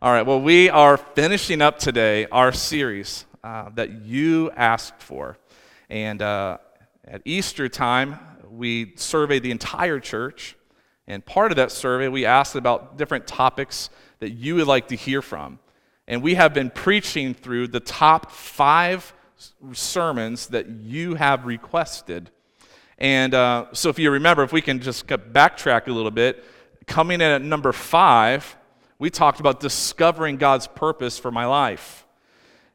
All right, well, we are finishing up today our series uh, that you asked for. And uh, at Easter time, we surveyed the entire church. And part of that survey, we asked about different topics that you would like to hear from. And we have been preaching through the top five sermons that you have requested. And uh, so, if you remember, if we can just backtrack a little bit, coming in at number five, we talked about discovering God's purpose for my life.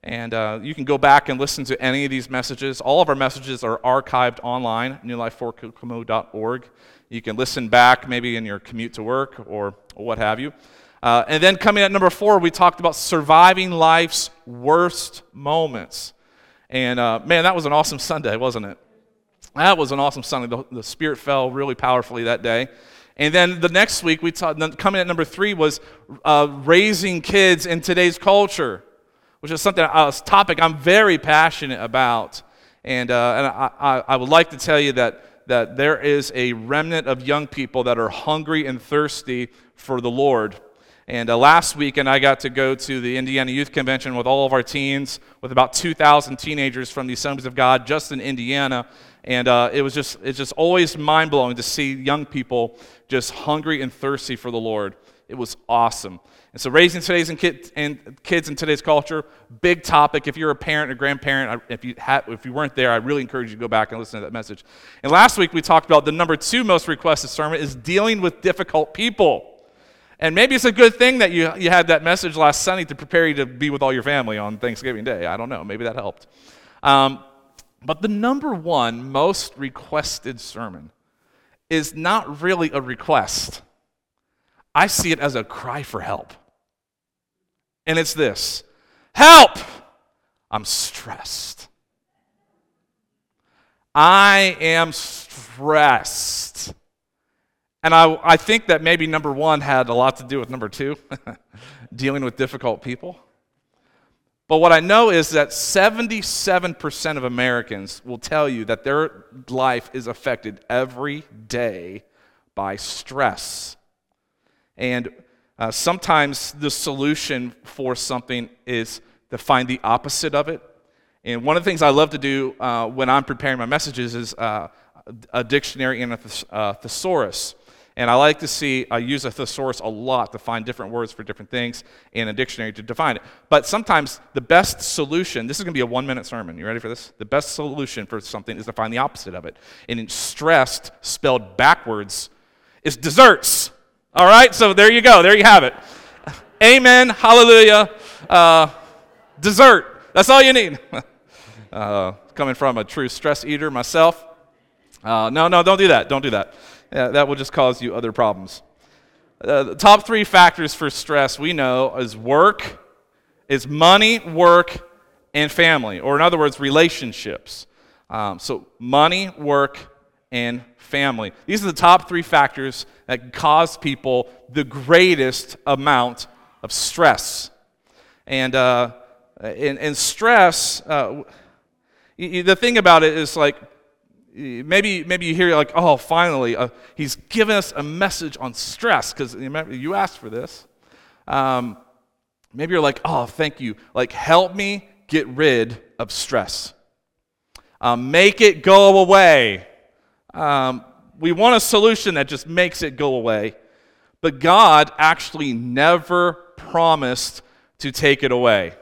And uh, you can go back and listen to any of these messages. All of our messages are archived online, newlifeforkokomo.org. You can listen back maybe in your commute to work or, or what have you. Uh, and then coming at number four, we talked about surviving life's worst moments. And uh, man, that was an awesome Sunday, wasn't it? That was an awesome Sunday. The, the Spirit fell really powerfully that day. And then the next week, we talked, coming at number three was uh, raising kids in today's culture, which is something, a topic I'm very passionate about. And, uh, and I, I, I would like to tell you that, that there is a remnant of young people that are hungry and thirsty for the Lord. And uh, last weekend, I got to go to the Indiana Youth Convention with all of our teens, with about 2,000 teenagers from the Assemblies of God just in Indiana. And uh, it was just, it's just always mind blowing to see young people just hungry and thirsty for the Lord. It was awesome. And so, raising today's and, kid, kids in today's culture, big topic. If you're a parent or grandparent, if you, ha- if you weren't there, I really encourage you to go back and listen to that message. And last week, we talked about the number two most requested sermon is dealing with difficult people. And maybe it's a good thing that you, you had that message last Sunday to prepare you to be with all your family on Thanksgiving Day. I don't know. Maybe that helped. Um, but the number one most requested sermon is not really a request. I see it as a cry for help. And it's this Help! I'm stressed. I am stressed. And I, I think that maybe number one had a lot to do with number two, dealing with difficult people. But what I know is that 77% of Americans will tell you that their life is affected every day by stress. And uh, sometimes the solution for something is to find the opposite of it. And one of the things I love to do uh, when I'm preparing my messages is uh, a dictionary and a thes- uh, thesaurus. And I like to see, I use a thesaurus a lot to find different words for different things in a dictionary to define it. But sometimes the best solution, this is going to be a one minute sermon. You ready for this? The best solution for something is to find the opposite of it. And stressed, spelled backwards, is desserts. All right? So there you go. There you have it. Amen. Hallelujah. Uh, dessert. That's all you need. uh, coming from a true stress eater myself. Uh, no, no, don't do that. Don't do that. That will just cause you other problems. Uh, the top three factors for stress we know is work, is money, work, and family, or in other words, relationships. Um, so, money, work, and family. These are the top three factors that cause people the greatest amount of stress. And, uh, and, and stress, uh, the thing about it is like maybe maybe you hear like oh finally uh, he's given us a message on stress because you asked for this. Um, maybe you're like oh thank you. Like help me get rid of stress. Um, make it go away. Um, we want a solution that just makes it go away but god actually never promised to take it away.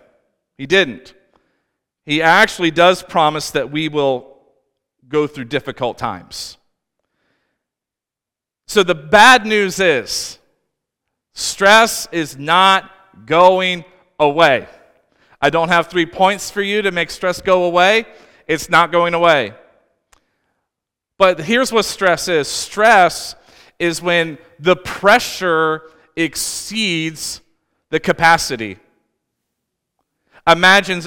He didn't. He actually does promise that we will go through difficult times. So the bad news is stress is not going away. I don't have three points for you to make stress go away. It's not going away. But here's what stress is stress is when the pressure exceeds the capacity. Imagine,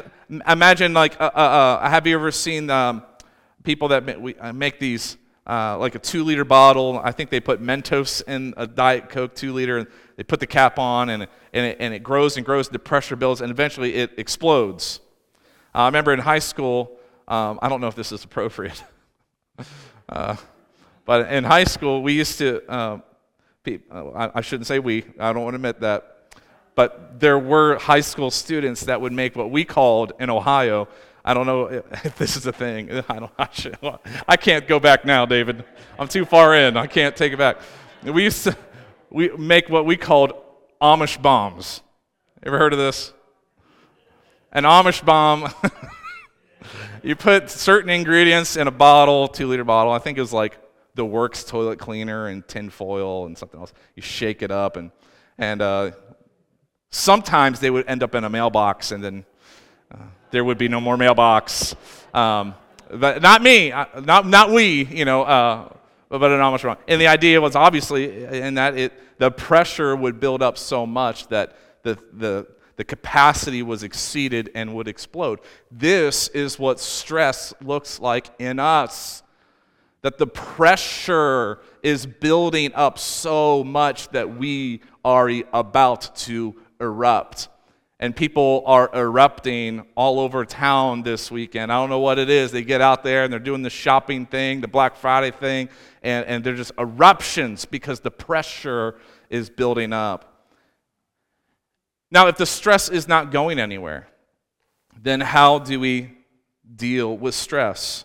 imagine like, uh, uh, uh, have you ever seen um, people that we, uh, make these uh, like a two liter bottle. I think they put Mentos in a Diet Coke two liter, and they put the cap on, and, and, it, and it grows and grows, the pressure builds, and eventually it explodes. Uh, I remember in high school, um, I don't know if this is appropriate, uh, but in high school, we used to, uh, I, I shouldn't say we, I don't want to admit that, but there were high school students that would make what we called in Ohio. I don't know if this is a thing. I don't. I, should, I can't go back now, David. I'm too far in. I can't take it back. We used to we make what we called Amish bombs. Ever heard of this? An Amish bomb. you put certain ingredients in a bottle, two liter bottle. I think it was like the Works toilet cleaner and tin foil and something else. You shake it up, and and uh, sometimes they would end up in a mailbox, and then there would be no more mailbox. Um, but not me, uh, not not we, you know. Uh, but an Amish wrong. And the idea was obviously in that it the pressure would build up so much that the the the capacity was exceeded and would explode. This is what stress looks like in us. That the pressure is building up so much that we are about to erupt. And people are erupting all over town this weekend. I don't know what it is. They get out there and they're doing the shopping thing, the Black Friday thing, and, and they're just eruptions because the pressure is building up. Now, if the stress is not going anywhere, then how do we deal with stress?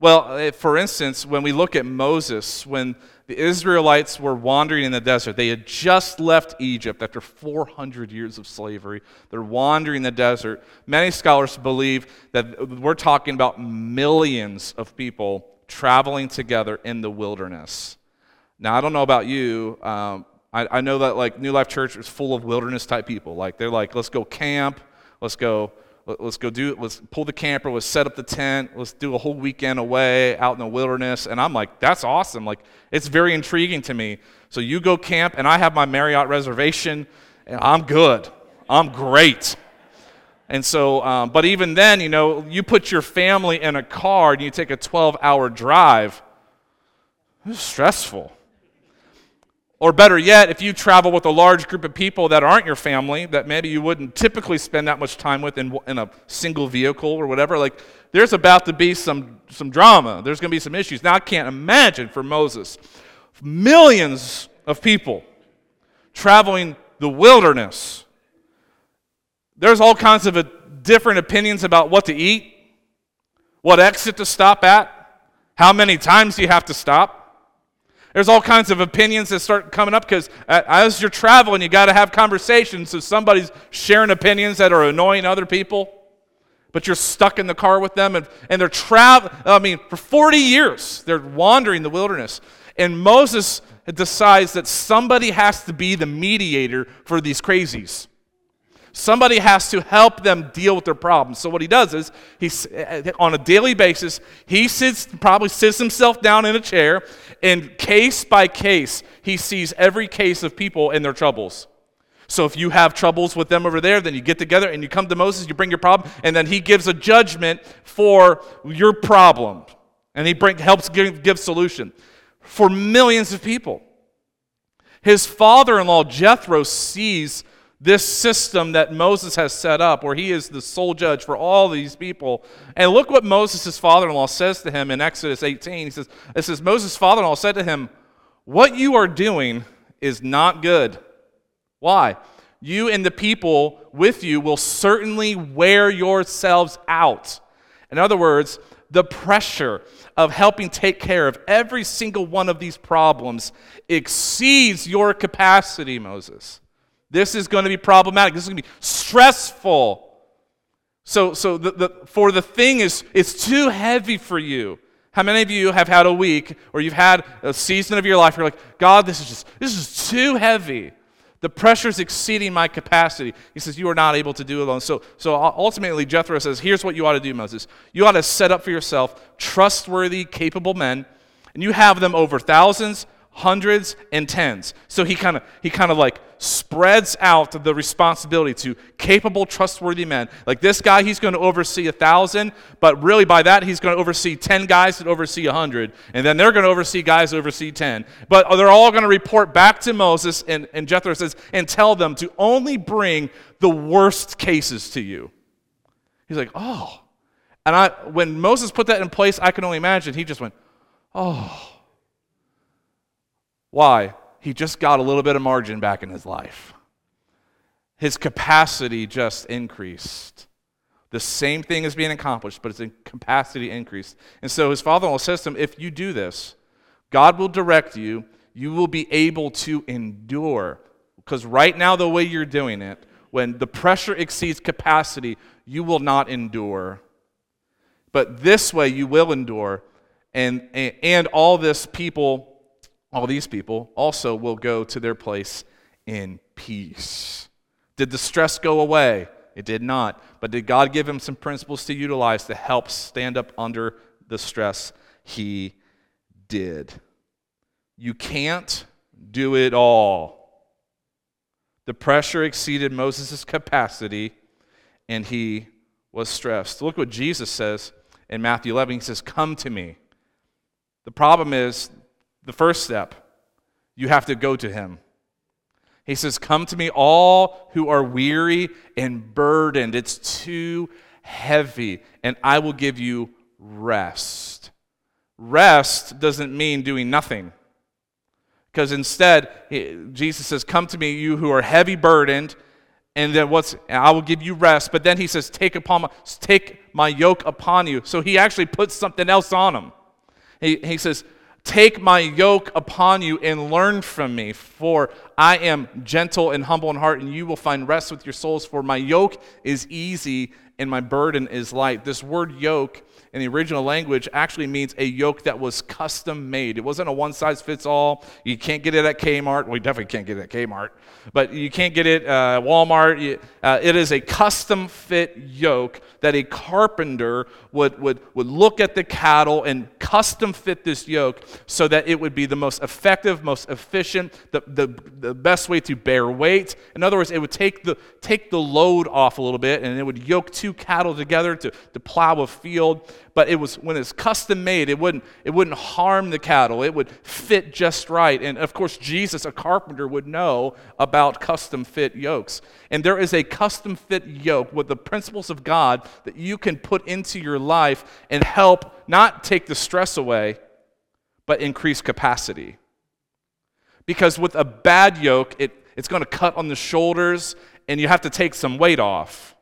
Well, eh, for instance, when we look at Moses, when the Israelites were wandering in the desert, they had just left Egypt after 400 years of slavery. They're wandering the desert. Many scholars believe that we're talking about millions of people traveling together in the wilderness. Now, I don't know about you, um, I, I know that like New Life Church is full of wilderness type people. Like they're like, let's go camp, let's go, let's go do, let's pull the camper, let's set up the tent, let's do a whole weekend away out in the wilderness. And I'm like, that's awesome. Like it's very intriguing to me. So you go camp, and I have my Marriott reservation, and I'm good. I'm great. And so, um, but even then, you know, you put your family in a car and you take a 12 hour drive, it's stressful. Or better yet, if you travel with a large group of people that aren't your family, that maybe you wouldn't typically spend that much time with in, in a single vehicle or whatever, like there's about to be some, some drama. There's going to be some issues. Now, I can't imagine for Moses millions of people traveling the wilderness. There's all kinds of uh, different opinions about what to eat, what exit to stop at, how many times you have to stop. There's all kinds of opinions that start coming up because uh, as you're traveling, you got to have conversations. So somebody's sharing opinions that are annoying other people, but you're stuck in the car with them, and, and they're traveling. I mean, for 40 years, they're wandering the wilderness. And Moses decides that somebody has to be the mediator for these crazies. Somebody has to help them deal with their problems. So what he does is he's uh, on a daily basis, he sits probably sits himself down in a chair and case by case, he sees every case of people and their troubles. So if you have troubles with them over there, then you get together and you come to Moses, you bring your problem, and then he gives a judgment for your problem. And he bring, helps give, give solution for millions of people. His father in law, Jethro, sees this system that Moses has set up, where he is the sole judge for all these people. And look what Moses' father in law says to him in Exodus 18. He says, It says, Moses' father in law said to him, What you are doing is not good. Why? You and the people with you will certainly wear yourselves out. In other words, the pressure of helping take care of every single one of these problems exceeds your capacity, Moses. This is going to be problematic. This is going to be stressful. So, so the, the, for the thing is, it's too heavy for you. How many of you have had a week or you've had a season of your life where you're like, God, this is just, this is too heavy. The pressure is exceeding my capacity. He says, You are not able to do alone. So, so ultimately, Jethro says, Here's what you ought to do, Moses. You ought to set up for yourself trustworthy, capable men, and you have them over thousands, hundreds and tens. So he kind of he kind of like spreads out the responsibility to capable, trustworthy men. Like this guy, he's going to oversee a thousand, but really by that he's going to oversee ten guys that oversee a hundred, and then they're going to oversee guys oversee ten. But they're all going to report back to Moses, and, and Jethro says, and tell them to only bring the worst cases to you. He's like, oh. And I, when Moses put that in place, I can only imagine he just went, oh. Why? He just got a little bit of margin back in his life. his capacity just increased. The same thing is being accomplished, but in capacity increased. And so his father in law says to him, If you do this, God will direct you. You will be able to endure. Because right now, the way you're doing it, when the pressure exceeds capacity, you will not endure. But this way, you will endure. And, and, and all this people, all these people also will go to their place in peace. Did the stress go away? It did not. But did God give him some principles to utilize to help stand up under the stress? He did. You can't do it all. The pressure exceeded Moses' capacity, and he was stressed. Look what Jesus says in Matthew 11. He says, Come to me. The problem is the first step, you have to go to him. He says, Come to me, all who are weary and burdened. It's too heavy, and I will give you rest. Rest doesn't mean doing nothing. Because instead, Jesus says, Come to me, you who are heavy burdened, and then what's I will give you rest. But then he says, Take upon my, take my yoke upon you. So he actually puts something else on him. He, he says, Take my yoke upon you and learn from me, for I am gentle and humble in heart, and you will find rest with your souls. For my yoke is easy and my burden is light. This word yoke in the original language actually means a yoke that was custom made. It wasn't a one size fits all. You can't get it at Kmart. Well, you definitely can't get it at Kmart, but you can't get it uh, Walmart. Uh, it is a custom fit yoke that a carpenter would, would, would look at the cattle and custom fit this yoke so that it would be the most effective, most efficient, the, the, the best way to bear weight. In other words, it would take the, take the load off a little bit and it would yoke two cattle together to, to plow a field but it was when it's custom made, it wouldn't, it wouldn't harm the cattle. It would fit just right. And of course, Jesus, a carpenter, would know about custom fit yokes. And there is a custom fit yoke with the principles of God that you can put into your life and help not take the stress away, but increase capacity. Because with a bad yoke, it, it's going to cut on the shoulders and you have to take some weight off.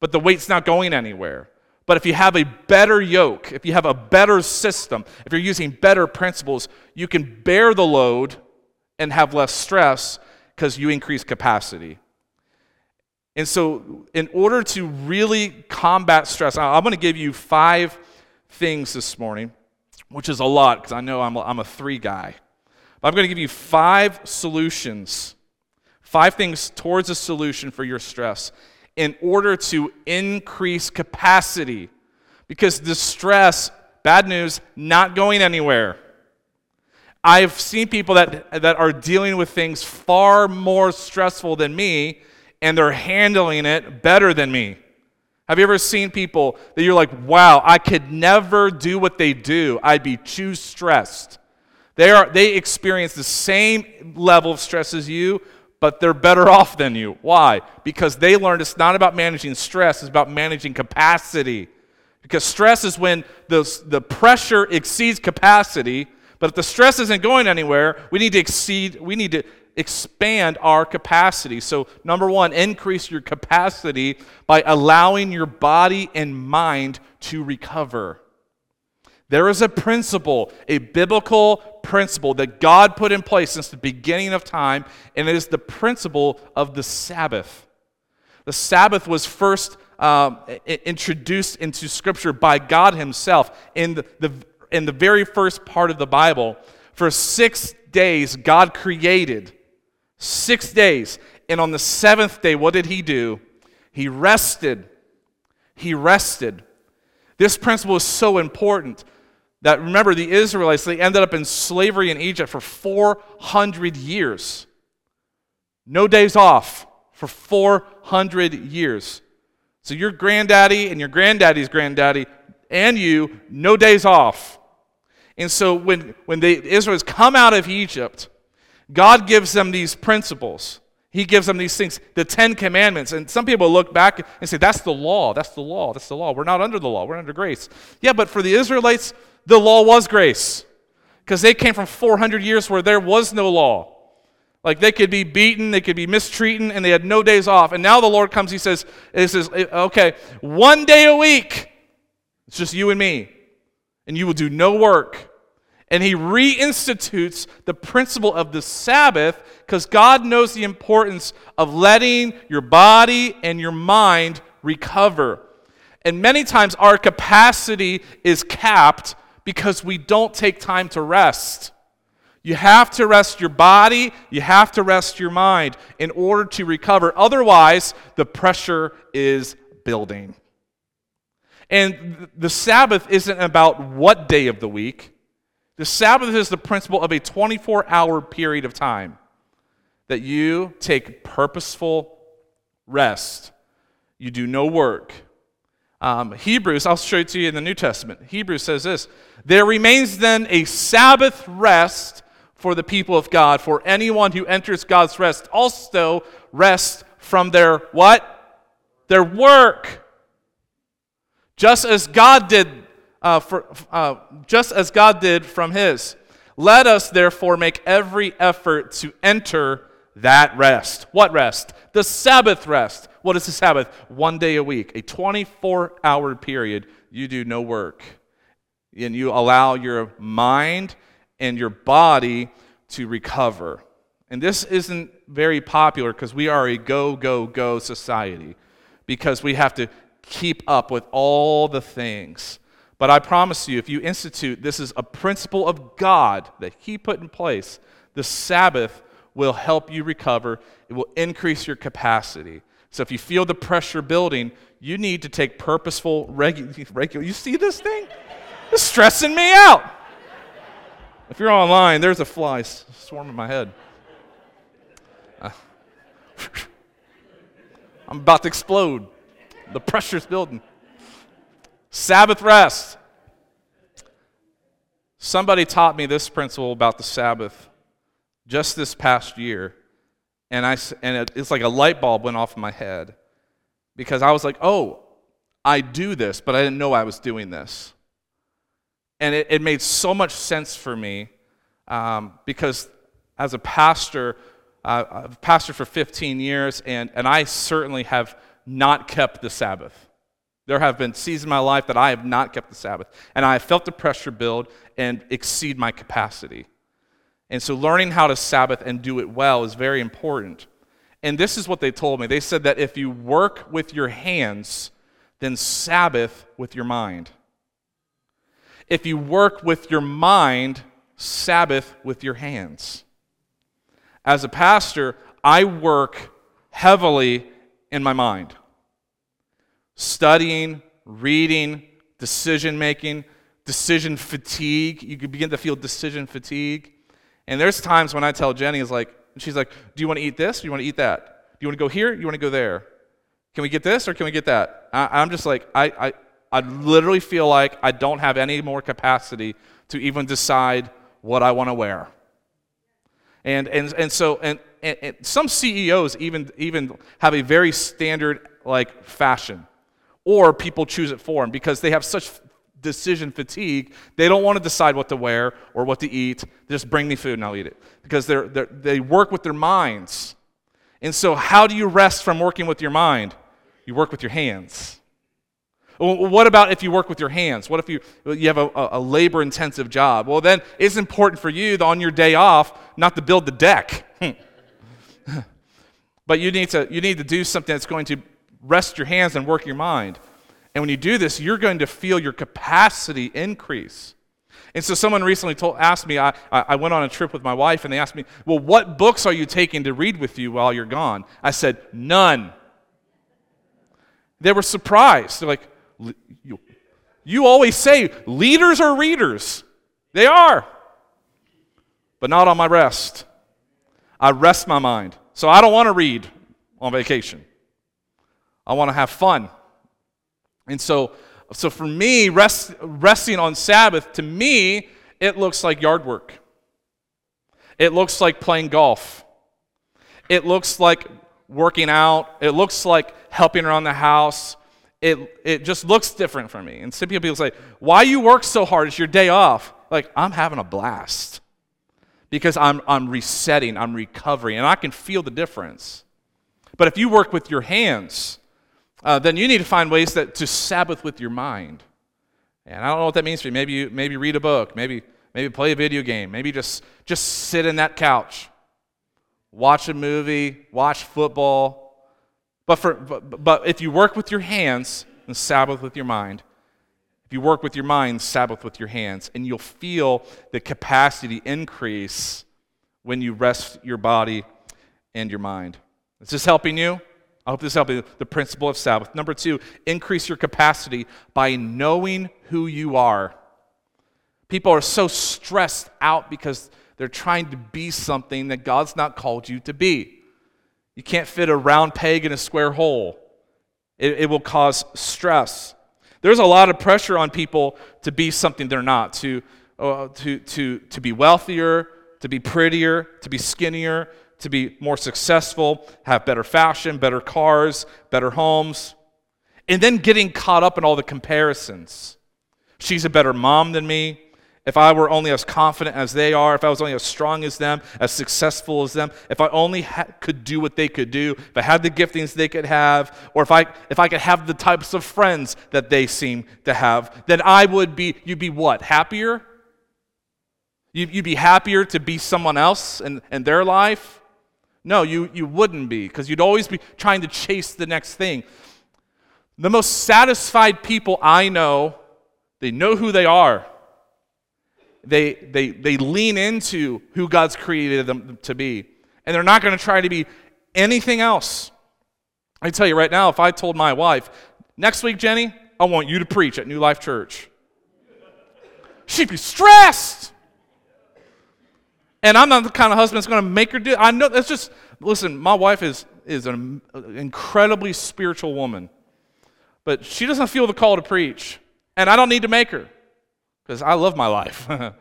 But the weight's not going anywhere. But if you have a better yoke, if you have a better system, if you're using better principles, you can bear the load and have less stress because you increase capacity. And so, in order to really combat stress, I'm going to give you five things this morning, which is a lot because I know I'm a, I'm a three guy. But I'm going to give you five solutions, five things towards a solution for your stress in order to increase capacity. Because the stress, bad news, not going anywhere. I've seen people that, that are dealing with things far more stressful than me, and they're handling it better than me. Have you ever seen people that you're like, wow, I could never do what they do? I'd be too stressed. They, are, they experience the same level of stress as you, but they're better off than you. Why? Because they learned it's not about managing stress, it's about managing capacity. Because stress is when the, the pressure exceeds capacity, but if the stress isn't going anywhere, we need to exceed, we need to expand our capacity. So, number one, increase your capacity by allowing your body and mind to recover. There is a principle, a biblical principle that God put in place since the beginning of time, and it is the principle of the Sabbath. The Sabbath was first um, introduced into Scripture by God Himself in the, the, in the very first part of the Bible. For six days, God created. Six days. And on the seventh day, what did He do? He rested. He rested. This principle is so important that remember the Israelites, they ended up in slavery in Egypt for 400 years. No days off for 400 years. So your granddaddy and your granddaddy's granddaddy and you, no days off. And so when, when the Israelites come out of Egypt, God gives them these principles. He gives them these things, the Ten Commandments. And some people look back and say, that's the law, that's the law, that's the law. We're not under the law, we're under grace. Yeah, but for the Israelites, the law was grace because they came from 400 years where there was no law. Like they could be beaten, they could be mistreated, and they had no days off. And now the Lord comes, He says, He says, eh, okay, one day a week, it's just you and me, and you will do no work. And He reinstitutes the principle of the Sabbath because God knows the importance of letting your body and your mind recover. And many times our capacity is capped because we don't take time to rest. You have to rest your body, you have to rest your mind in order to recover. Otherwise, the pressure is building. And the Sabbath isn't about what day of the week. The Sabbath is the principle of a 24 hour period of time that you take purposeful rest. You do no work. Um, Hebrews, I'll show it to you in the New Testament. Hebrews says this There remains then a Sabbath rest for the people of God. For anyone who enters God's rest also rest from their what? Their work. Just as God did uh, for, uh, just as God did from his. Let us therefore make every effort to enter that rest. What rest? The Sabbath rest. What is the Sabbath? One day a week, a 24 hour period. You do no work. And you allow your mind and your body to recover. And this isn't very popular because we are a go, go, go society because we have to keep up with all the things. But I promise you, if you institute, this is a principle of God that He put in place. The Sabbath will help you recover, it will increase your capacity. So if you feel the pressure building, you need to take purposeful, regular. Regu- you see this thing? It's stressing me out. If you're online, there's a fly swarming my head. Uh, I'm about to explode. The pressure's building. Sabbath rest. Somebody taught me this principle about the Sabbath just this past year, and, I, and it, it's like a light bulb went off in my head because I was like, oh, I do this, but I didn't know I was doing this. And it, it made so much sense for me um, because as a pastor, uh, I've pastored for 15 years, and, and I certainly have not kept the Sabbath. There have been seasons in my life that I have not kept the Sabbath, and I have felt the pressure build and exceed my capacity. And so, learning how to Sabbath and do it well is very important. And this is what they told me. They said that if you work with your hands, then Sabbath with your mind. If you work with your mind, Sabbath with your hands. As a pastor, I work heavily in my mind studying, reading, decision making, decision fatigue. You can begin to feel decision fatigue. And there's times when I tell Jenny, is like, she's like, Do you want to eat this? Do you want to eat that? Do you want to go here? Do you want to go there? Can we get this or can we get that? I, am just like, I, I, I literally feel like I don't have any more capacity to even decide what I want to wear. And, and, and so, and, and, and, some CEOs even, even have a very standard like fashion, or people choose it for them because they have such decision fatigue. They don't want to decide what to wear or what to eat. They Just bring me food and I'll eat it because they're, they're, they work with their minds. And so, how do you rest from working with your mind? You work with your hands. What about if you work with your hands? What if you, you have a, a labor intensive job? Well, then it's important for you on your day off not to build the deck. Hmm. but you need, to, you need to do something that's going to rest your hands and work your mind. And when you do this, you're going to feel your capacity increase. And so someone recently told, asked me, I, I went on a trip with my wife, and they asked me, Well, what books are you taking to read with you while you're gone? I said, None. They were surprised. They're like, you, always say leaders are readers. They are. But not on my rest. I rest my mind. So I don't want to read on vacation. I want to have fun. And so, so for me, rest, resting on Sabbath, to me, it looks like yard work. It looks like playing golf. It looks like working out. It looks like helping around the house it, it just looks different for me. And some people say, Why you work so hard? It's your day off. Like, I'm having a blast. because I'm, I'm resetting, I'm recovering, and I can feel the difference. But if you work with your hands, uh, then you need to find ways that to Sabbath with your mind. And I don't know what that means for you. Maybe you maybe read a book, maybe maybe play a video game, maybe just just sit in that couch, watch a movie, watch football. But for but, but if you work with your hands and Sabbath with your mind, if you work with your mind, Sabbath with your hands, and you'll feel the capacity increase when you rest your body and your mind. Is this helping you? I hope this is helping you. The principle of Sabbath. Number two, increase your capacity by knowing who you are. People are so stressed out because they're trying to be something that God's not called you to be. You can't fit a round peg in a square hole, it, it will cause stress. There's a lot of pressure on people to be something they're not, to, uh, to, to, to be wealthier, to be prettier, to be skinnier, to be more successful, have better fashion, better cars, better homes, and then getting caught up in all the comparisons. She's a better mom than me. If I were only as confident as they are, if I was only as strong as them, as successful as them, if I only ha- could do what they could do, if I had the giftings they could have, or if I, if I could have the types of friends that they seem to have, then I would be, you'd be what? Happier? You'd, you'd be happier to be someone else in, in their life? No, you, you wouldn't be, because you'd always be trying to chase the next thing. The most satisfied people I know, they know who they are they, they, they lean into who God's created them to be. And they're not going to try to be anything else. I tell you right now, if I told my wife, next week, Jenny, I want you to preach at New Life Church, she'd be stressed. And I'm not the kind of husband that's going to make her do. I know that's just, listen, my wife is, is an uh, incredibly spiritual woman, but she doesn't feel the call to preach. And I don't need to make her because I love my life. and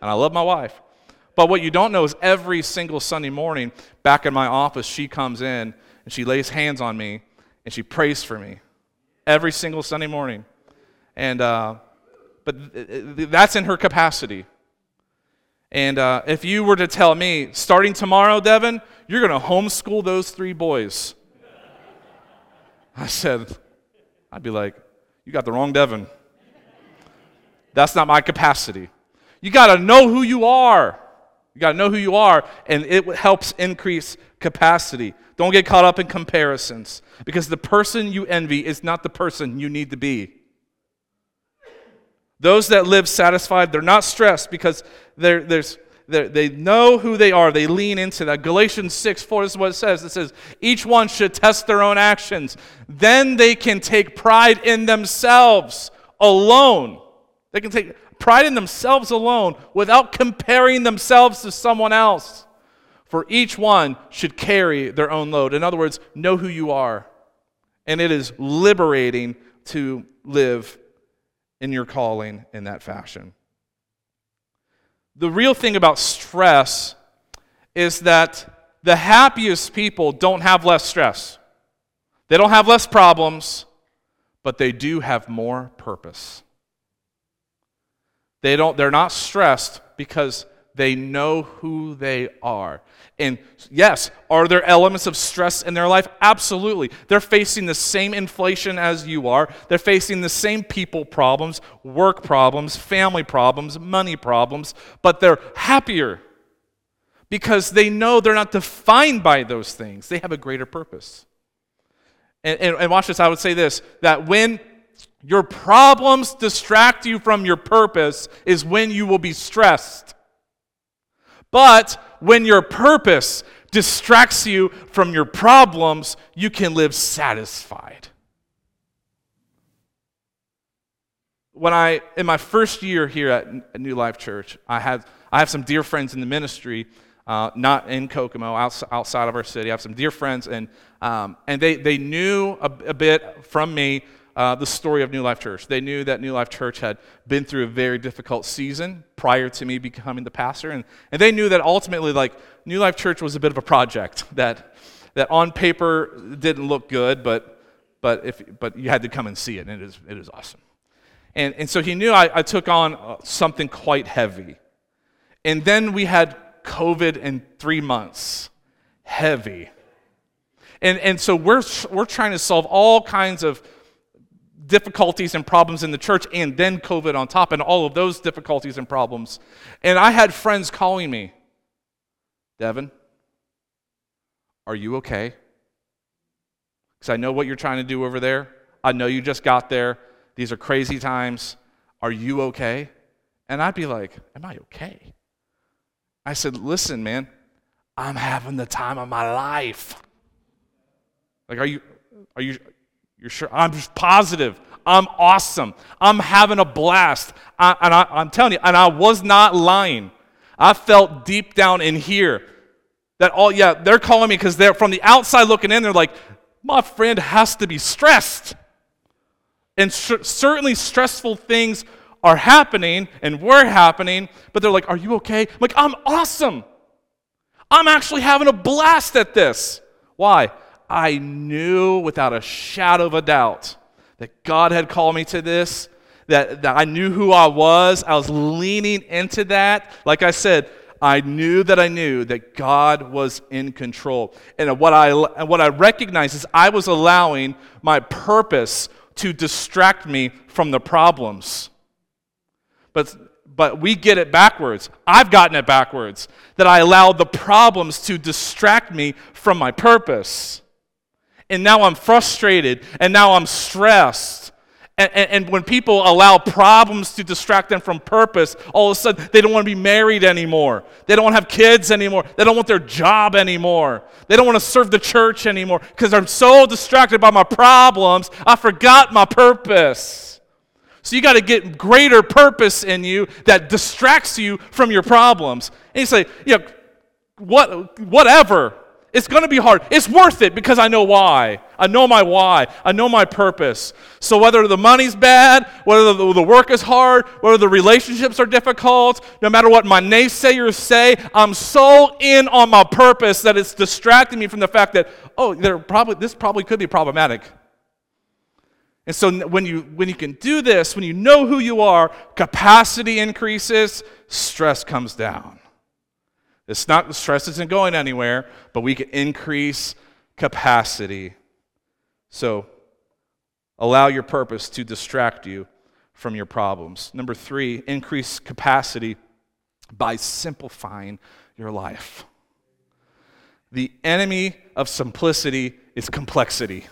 I love my wife. But what you don't know is every single Sunday morning, back in my office, she comes in and she lays hands on me and she prays for me. Every single Sunday morning. And, uh, but that's in her capacity. And uh, if you were to tell me, starting tomorrow, Devin, you're going to homeschool those three boys, I said, I'd be like, you got the wrong Devin. That's not my capacity. You got to know who you are. You got to know who you are, and it helps increase capacity. Don't get caught up in comparisons because the person you envy is not the person you need to be. Those that live satisfied, they're not stressed because they're, there's, they know who they are. They lean into that. Galatians 6 4 is what it says. It says, each one should test their own actions. Then they can take pride in themselves alone they can take pride in themselves alone without comparing themselves to someone else. For each one should carry their own load. In other words, know who you are. And it is liberating to live in your calling in that fashion. The real thing about stress is that the happiest people don't have less stress. They don't have less problems, but they do have more purpose. They don't, they're not stressed because they know who they are. And yes, are there elements of stress in their life? Absolutely. They're facing the same inflation as you are. They're facing the same people problems, work problems, family problems, money problems, but they're happier because they know they're not defined by those things. They have a greater purpose. And, and, and watch this, I would say this that when your problems distract you from your purpose is when you will be stressed. But when your purpose distracts you from your problems, you can live satisfied. When I, in my first year here at New Life Church, I had, I have some dear friends in the ministry, uh, not in Kokomo, outside of our city. I have some dear friends, and, um, and they, they knew a, a bit from me uh, the story of New Life Church. They knew that New Life Church had been through a very difficult season prior to me becoming the pastor. And, and they knew that ultimately, like, New Life Church was a bit of a project that, that on paper didn't look good, but, but, if, but you had to come and see it, and it is, it is awesome. And, and so he knew I, I took on uh, something quite heavy. And then we had COVID in three months. Heavy. And, and so we're, we're trying to solve all kinds of difficulties and problems in the church and then COVID on top and all of those difficulties and problems. And I had friends calling me, Devin, are you okay? Because I know what you're trying to do over there. I know you just got there. These are crazy times. Are you okay? And I'd be like, Am I okay? I said, Listen, man, I'm having the time of my life. Like, are you, are you, you're sure? I'm just positive. I'm awesome. I'm having a blast. I, and I, I'm telling you, and I was not lying. I felt deep down in here that all, yeah, they're calling me because they're from the outside looking in, they're like, my friend has to be stressed. And certainly stressful things are happening and were happening, but they're like, Are you okay? I'm like, I'm awesome. I'm actually having a blast at this. Why? I knew without a shadow of a doubt that God had called me to this, that, that I knew who I was. I was leaning into that. Like I said, I knew that I knew that God was in control. And what I, and what I recognized is I was allowing my purpose to distract me from the problems. But, but we get it backwards. I've gotten it backwards that I allowed the problems to distract me from my purpose. And now I'm frustrated and now I'm stressed and, and, and, when people allow problems to distract them from purpose, all of a sudden they don't want to be married anymore. They don't want to have kids anymore. They don't want their job anymore. They don't want to serve the church anymore because I'm so distracted by my problems, I forgot my purpose. So you got to get greater purpose in you that distracts you from your problems. And you say, yeah, what, whatever. It's going to be hard. It's worth it because I know why. I know my why. I know my purpose. So whether the money's bad, whether the, work is hard, whether the relationships are difficult, no matter what my naysayers say, I'm so in on my purpose that it's distracting me from the fact that, oh, there probably, this probably could be problematic. And so when you, when you can do this, when you know who you are, capacity increases, stress comes down. It's not, the stress isn't going anywhere, but we can increase capacity. So allow your purpose to distract you from your problems. Number three, increase capacity by simplifying your life. The enemy of simplicity is complexity.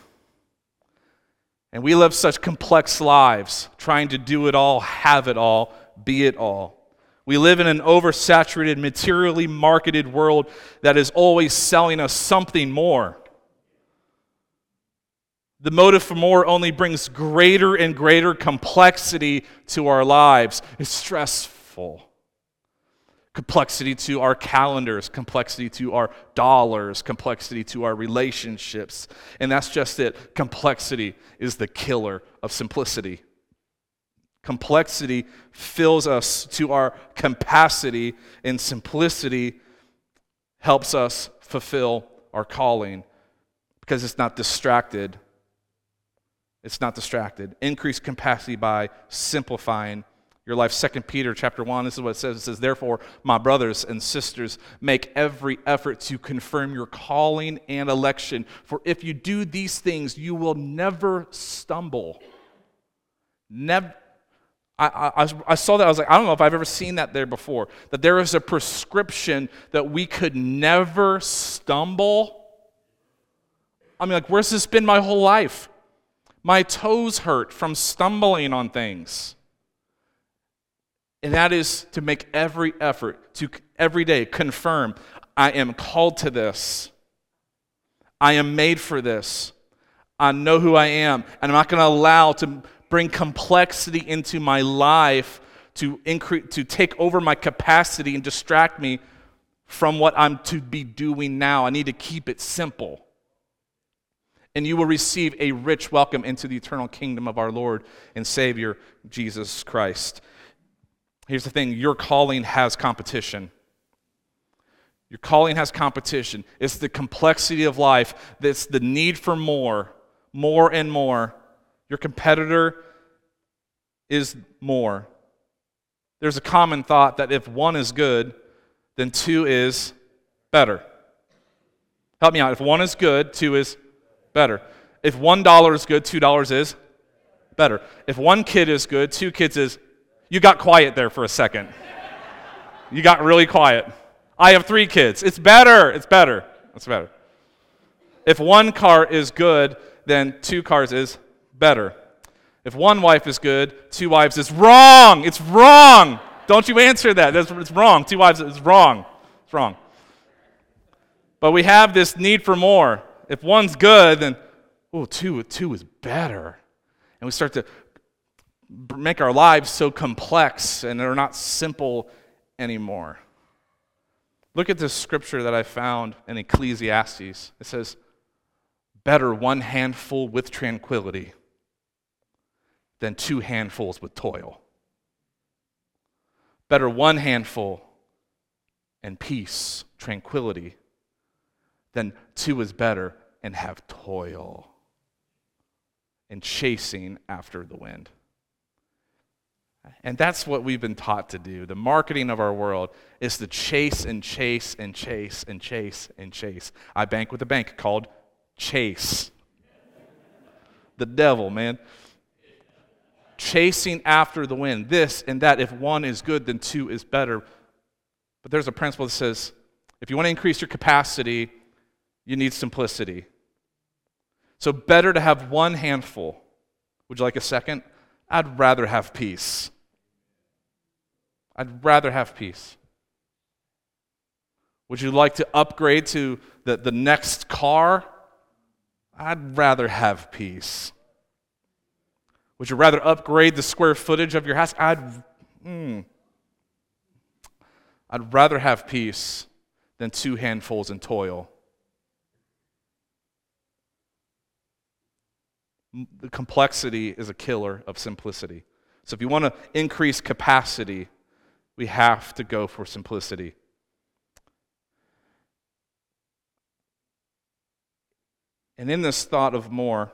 And we live such complex lives, trying to do it all, have it all, be it all. We live in an oversaturated, materially marketed world that is always selling us something more. The motive for more only brings greater and greater complexity to our lives. It's stressful. Complexity to our calendars, complexity to our dollars, complexity to our relationships. And that's just it. Complexity is the killer of simplicity. Complexity fills us to our capacity, and simplicity helps us fulfill our calling because it's not distracted. It's not distracted. Increase capacity by simplifying your life. Second Peter chapter 1, this is what it says. It says, Therefore, my brothers and sisters, make every effort to confirm your calling and election. For if you do these things, you will never stumble. Never I, I, I, saw that. I was like, I don't know if I've ever seen that there before. That there is a prescription that we could never stumble. I mean, like, where's this been my whole life? My toes hurt from stumbling on things. And that is to make every effort to every day confirm I am called to this. I am made for this. I know who I am. And I'm not going to allow to bring complexity into my life to increase to take over my capacity and distract me from what I'm to be doing now. I need to keep it simple. And you will receive a rich welcome into the eternal kingdom of our Lord and Savior Jesus Christ. Here's the thing your calling has competition. Your calling has competition. It's the complexity of life, that's the need for more, more and more. Your competitor is more. There's a common thought that if one is good, then two is better. Help me out. If one is good, two is better. If one dollar is good, two dollars is better. If one kid is good, two kids is. You got quiet there for a second. You got really quiet. I have three kids. It's better. It's better. It's better. If one car is good, then two cars is better. If one wife is good, two wives is wrong. It's wrong. Don't you answer that. That's, it's wrong. Two wives is wrong. It's wrong. But we have this need for more. If one's good, then, oh, two, two is better. And we start to make our lives so complex and they're not simple anymore. Look at this scripture that I found in Ecclesiastes. It says, Better one handful with tranquility than two handfuls with toil. Better one handful and peace, tranquility, than two is better and have toil and chasing after the wind. And that's what we've been taught to do. The marketing of our world is to chase and chase and chase and chase and chase. I bank with a bank called Chase. The devil, man. Chasing after the wind, this and that. If one is good, then two is better. But there's a principle that says if you want to increase your capacity, you need simplicity. So, better to have one handful. Would you like a second? I'd rather have peace. I'd rather have peace. Would you like to upgrade to the, the next car? I'd rather have peace. Would you rather upgrade the square footage of your house? I'd, mm, I'd rather have peace than two handfuls and toil. The complexity is a killer of simplicity. So if you want to increase capacity, we have to go for simplicity. And in this thought of more,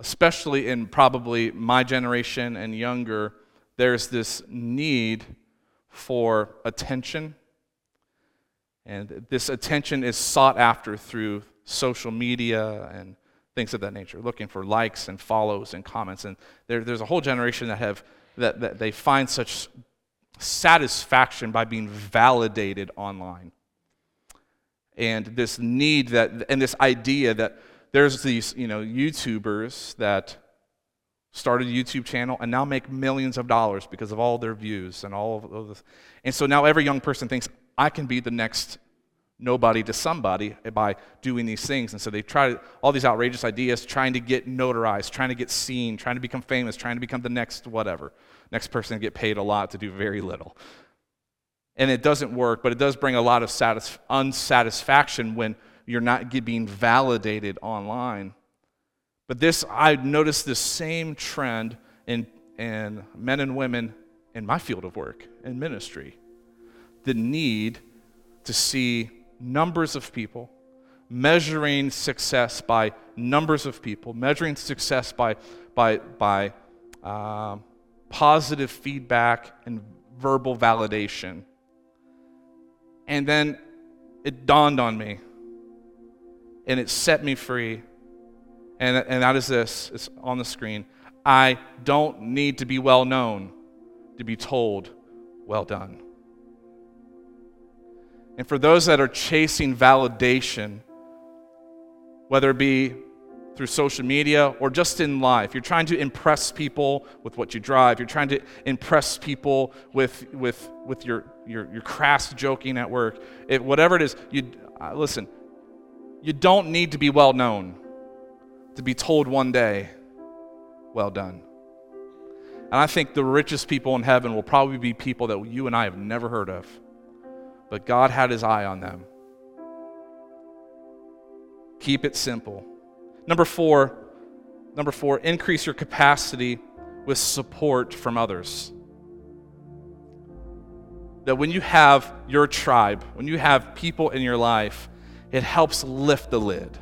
especially in probably my generation and younger, there's this need for attention. And this attention is sought after through social media and things of that nature, looking for likes and follows and comments. And there, there's a whole generation that have that, that they find such satisfaction by being validated online. And this need that, and this idea that there's these, you know, YouTubers that started a YouTube channel and now make millions of dollars because of all their views and all of this. And so now every young person thinks, I can be the next nobody to somebody by doing these things. And so they try all these outrageous ideas, trying to get notarized, trying to get seen, trying to become famous, trying to become the next whatever. Next person to get paid a lot to do very little. And it doesn't work, but it does bring a lot of satisf- unsatisfaction when you're not being validated online. But this, I noticed this same trend in, in men and women in my field of work, in ministry. The need to see numbers of people, measuring success by numbers of people, measuring success by, by, by uh, positive feedback and verbal validation. And then it dawned on me, and it set me free. And, and that is this it's on the screen. I don't need to be well known to be told, well done. And for those that are chasing validation, whether it be through social media or just in life, you're trying to impress people with what you drive, you're trying to impress people with, with, with your, your, your crass joking at work, it, whatever it is, you, uh, listen, you don't need to be well known to be told one day, well done. And I think the richest people in heaven will probably be people that you and I have never heard of but God had his eye on them. Keep it simple. Number four, number four, increase your capacity with support from others. That when you have your tribe, when you have people in your life, it helps lift the lid.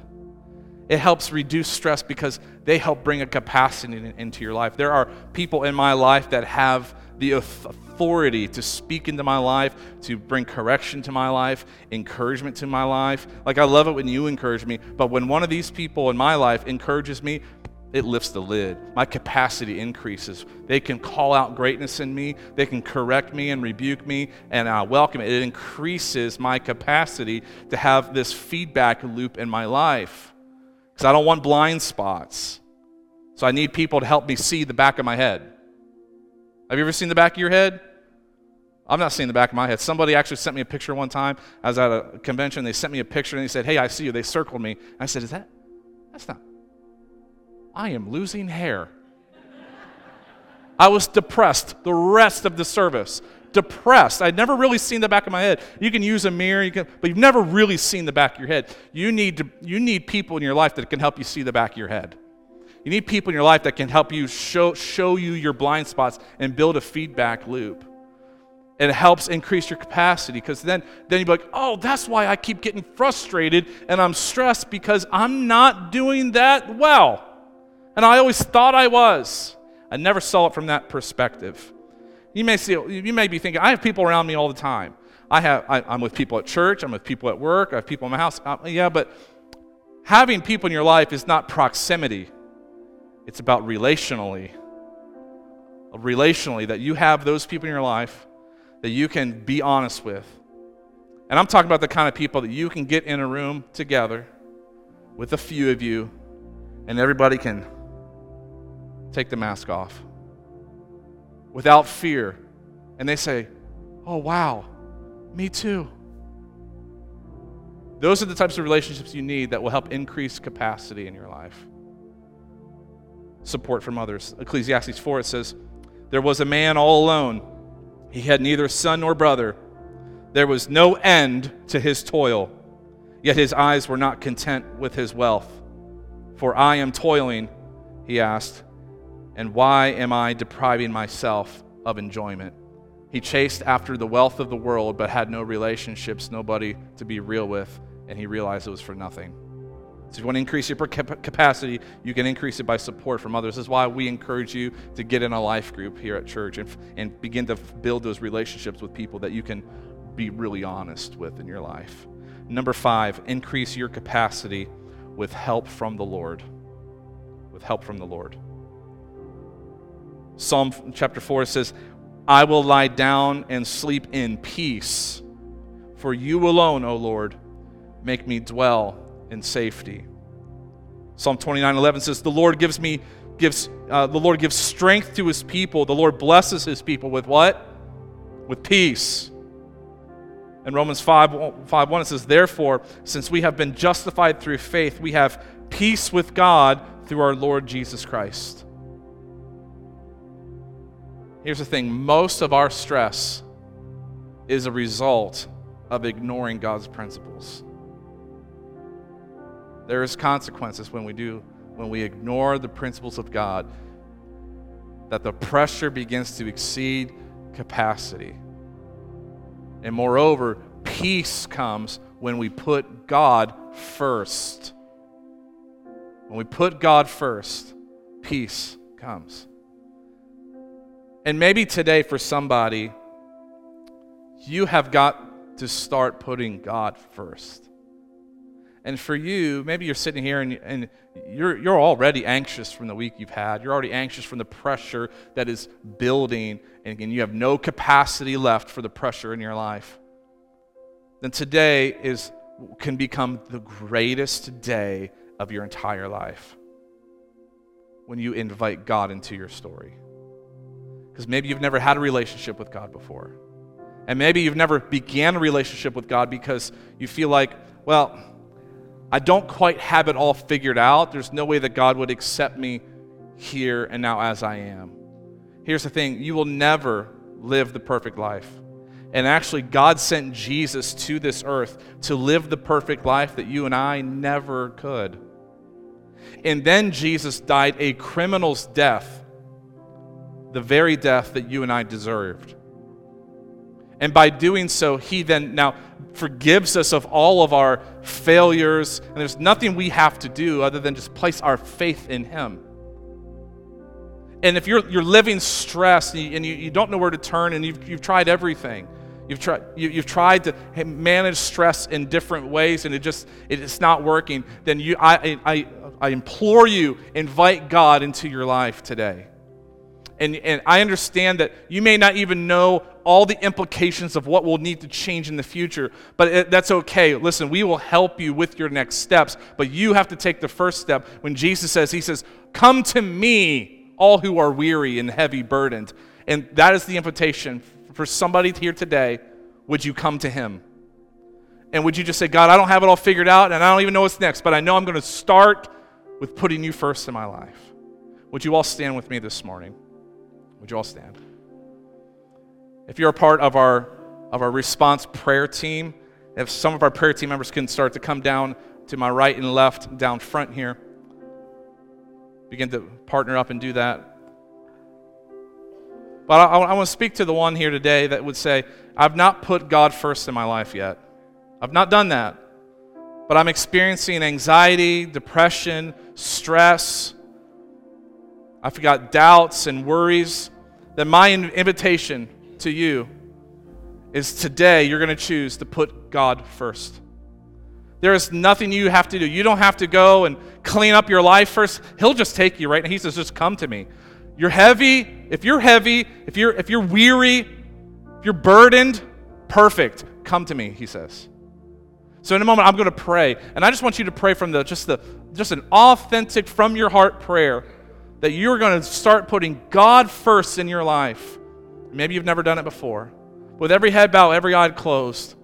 It helps reduce stress because they help bring a capacity into your life. There are people in my life that have the authority to speak into my life, to bring correction to my life, encouragement to my life. Like, I love it when you encourage me, but when one of these people in my life encourages me, it lifts the lid. My capacity increases. They can call out greatness in me, they can correct me and rebuke me, and I welcome it. It increases my capacity to have this feedback loop in my life because I don't want blind spots. So I need people to help me see the back of my head. Have you ever seen the back of your head? I'm not seeing the back of my head. Somebody actually sent me a picture one time. I was at a convention. They sent me a picture and they said, Hey, I see you. They circled me. I said, Is that? That's not. I am losing hair. I was depressed the rest of the service. Depressed. I'd never really seen the back of my head. You can use a mirror, you can, but you've never really seen the back of your head. You need, to, you need people in your life that can help you see the back of your head. You need people in your life that can help you show, show you your blind spots and build a feedback loop. It helps increase your capacity because then, then you'll be like, oh, that's why I keep getting frustrated and I'm stressed because I'm not doing that well. And I always thought I was. I never saw it from that perspective. You may, see, you may be thinking, I have people around me all the time. I have, I, am with people at church, I'm with people at work, I have people in my house. Uh, yeah, but having people in your life is not proximity. It's about relationally. Relationally, that you have those people in your life that you can be honest with. And I'm talking about the kind of people that you can get in a room together with a few of you, and everybody can take the mask off without fear. And they say, Oh, wow, me too. Those are the types of relationships you need that will help increase capacity in your life support from others. Ecclesiastes 4, it says, There was a man all alone. He had neither son nor brother. There was no end to his toil, yet his eyes were not content with his wealth. For I am toiling, he asked, and why am I depriving myself of enjoyment? He chased after the wealth of the world, but had no relationships, nobody to be real with, and he realized it was for nothing. So if you want to increase your capacity, you can increase it by support from others. This is why we encourage you to get in a life group here at church and, and begin to build those relationships with people that you can be really honest with in your life. Number five, increase your capacity with help from the Lord. With help from the Lord. Psalm chapter 4 says, I will lie down and sleep in peace. For you alone, O Lord, make me dwell in safety. Psalm 29 11 says, The Lord gives me gives uh, the Lord gives strength to his people. The Lord blesses his people with what? With peace. In Romans 5, 5 1, it says, Therefore, since we have been justified through faith, we have peace with God through our Lord Jesus Christ. Here's the thing most of our stress is a result of ignoring God's principles. There is consequences when we do, when we ignore the principles of God, that the pressure begins to exceed capacity. And moreover, peace comes when we put God first. When we put God first, peace comes. And maybe today, for somebody, you have got to start putting God first. And for you, maybe you're sitting here and, and you're, you're already anxious from the week you've had. You're already anxious from the pressure that is building, and, and you have no capacity left for the pressure in your life. Then today is, can become the greatest day of your entire life when you invite God into your story. Because maybe you've never had a relationship with God before. And maybe you've never began a relationship with God because you feel like, well, I don't quite have it all figured out. There's no way that God would accept me here and now as I am. Here's the thing you will never live the perfect life. And actually, God sent Jesus to this earth to live the perfect life that you and I never could. And then Jesus died a criminal's death, the very death that you and I deserved. And by doing so, he then, now, forgives us of all of our failures, and there's nothing we have to do other than just place our faith in Him. And if you're, you're living stressed and, you, and you, you don't know where to turn and you've, you've tried everything, You've tried, you, have tried to manage stress in different ways and it just it's not working. Then you, I, I, I implore you, invite God into your life today. And, and I understand that you may not even know all the implications of what will need to change in the future, but it, that's okay. Listen, we will help you with your next steps, but you have to take the first step. When Jesus says, He says, Come to me, all who are weary and heavy burdened. And that is the invitation for somebody here today. Would you come to Him? And would you just say, God, I don't have it all figured out and I don't even know what's next, but I know I'm going to start with putting you first in my life? Would you all stand with me this morning? Would you all stand? If you're a part of our, of our response prayer team, if some of our prayer team members can start to come down to my right and left, down front here, begin to partner up and do that. But I, I want to speak to the one here today that would say, I've not put God first in my life yet. I've not done that. But I'm experiencing anxiety, depression, stress, I've got doubts and worries, then my invitation to you is today you're going to choose to put God first. There is nothing you have to do. You don't have to go and clean up your life first. He'll just take you right now. He says, just come to me. You're heavy. If you're heavy, if you're if you're weary, if you're burdened, perfect. Come to me, he says. So in a moment I'm going to pray, and I just want you to pray from the just the just an authentic from your heart prayer that you're going to start putting God first in your life. Maybe you've never done it before. With every head bowed, every eye closed.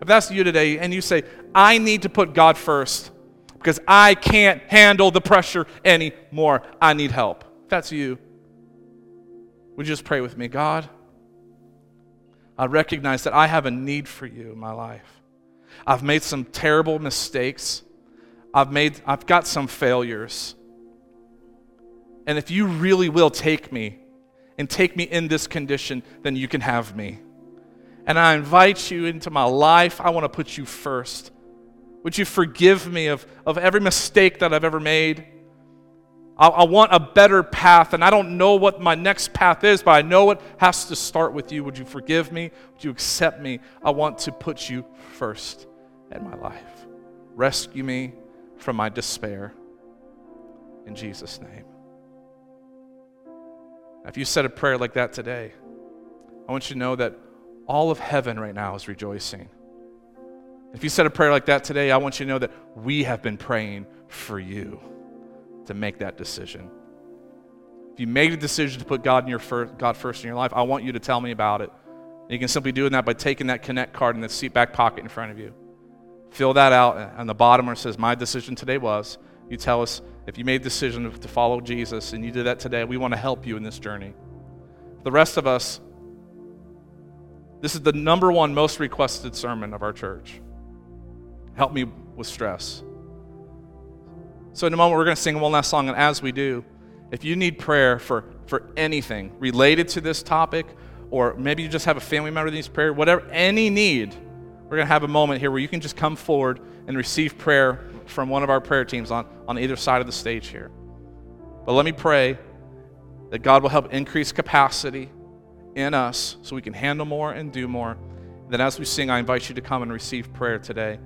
If that's you today and you say, I need to put God first because I can't handle the pressure anymore, I need help. If that's you, would you just pray with me? God, I recognize that I have a need for you in my life. I've made some terrible mistakes. I've made I've got some failures. And if you really will take me and take me in this condition, then you can have me. And I invite you into my life. I want to put you first. Would you forgive me of, of every mistake that I've ever made? I, I want a better path, and I don't know what my next path is, but I know it has to start with you. Would you forgive me? Would you accept me? I want to put you first in my life. Rescue me from my despair. In Jesus' name. If you said a prayer like that today, I want you to know that all of heaven right now is rejoicing. If you said a prayer like that today, I want you to know that we have been praying for you to make that decision. If you made a decision to put God, in your first, God first in your life, I want you to tell me about it. You can simply do that by taking that Connect card in the seat back pocket in front of you. Fill that out on the bottom where it says, My decision today was. You tell us if you made a decision to follow Jesus and you did that today, we want to help you in this journey. The rest of us, this is the number one most requested sermon of our church. Help me with stress. So, in a moment, we're going to sing one last song, and as we do, if you need prayer for, for anything related to this topic, or maybe you just have a family member that needs prayer, whatever, any need, we're going to have a moment here where you can just come forward and receive prayer from one of our prayer teams on, on either side of the stage here. But let me pray that God will help increase capacity in us so we can handle more and do more. And Then, as we sing, I invite you to come and receive prayer today.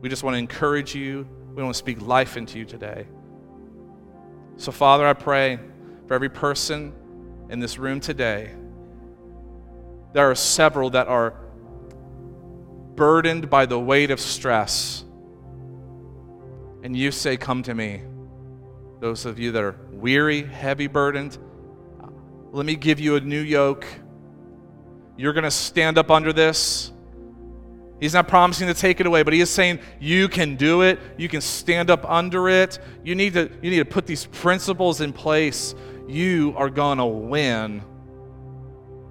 We just want to encourage you, we want to speak life into you today. So, Father, I pray for every person in this room today. There are several that are burdened by the weight of stress and you say, Come to me. Those of you that are weary, heavy burdened, let me give you a new yoke. You're going to stand up under this. He's not promising to take it away, but he is saying you can do it. You can stand up under it. You need to, you need to put these principles in place. You are going to win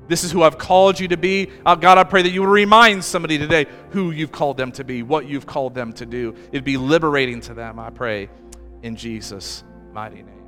this is who I've called you to be. Uh, God, I pray that you would remind somebody today who you've called them to be, what you've called them to do. It'd be liberating to them, I pray, in Jesus' mighty name.